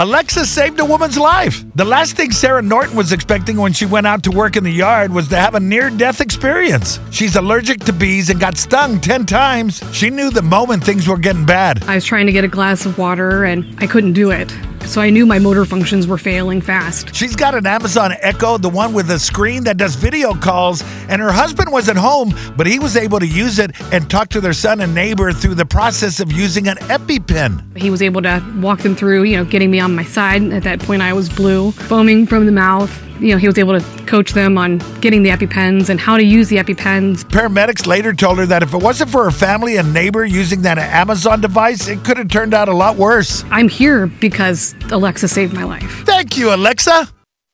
Alexa saved a woman's life. The last thing Sarah Norton was expecting when she went out to work in the yard was to have a near death experience. She's allergic to bees and got stung 10 times. She knew the moment things were getting bad. I was trying to get a glass of water and I couldn't do it. So I knew my motor functions were failing fast. She's got an Amazon Echo, the one with a screen that does video calls, and her husband wasn't home, but he was able to use it and talk to their son and neighbor through the process of using an EpiPen. He was able to walk them through, you know, getting me on my side. At that point, I was blue, foaming from the mouth. You know, he was able to coach them on getting the EpiPens and how to use the EpiPens. Paramedics later told her that if it wasn't for her family and neighbor using that Amazon device, it could have turned out a lot worse. I'm here because Alexa saved my life. Thank you, Alexa.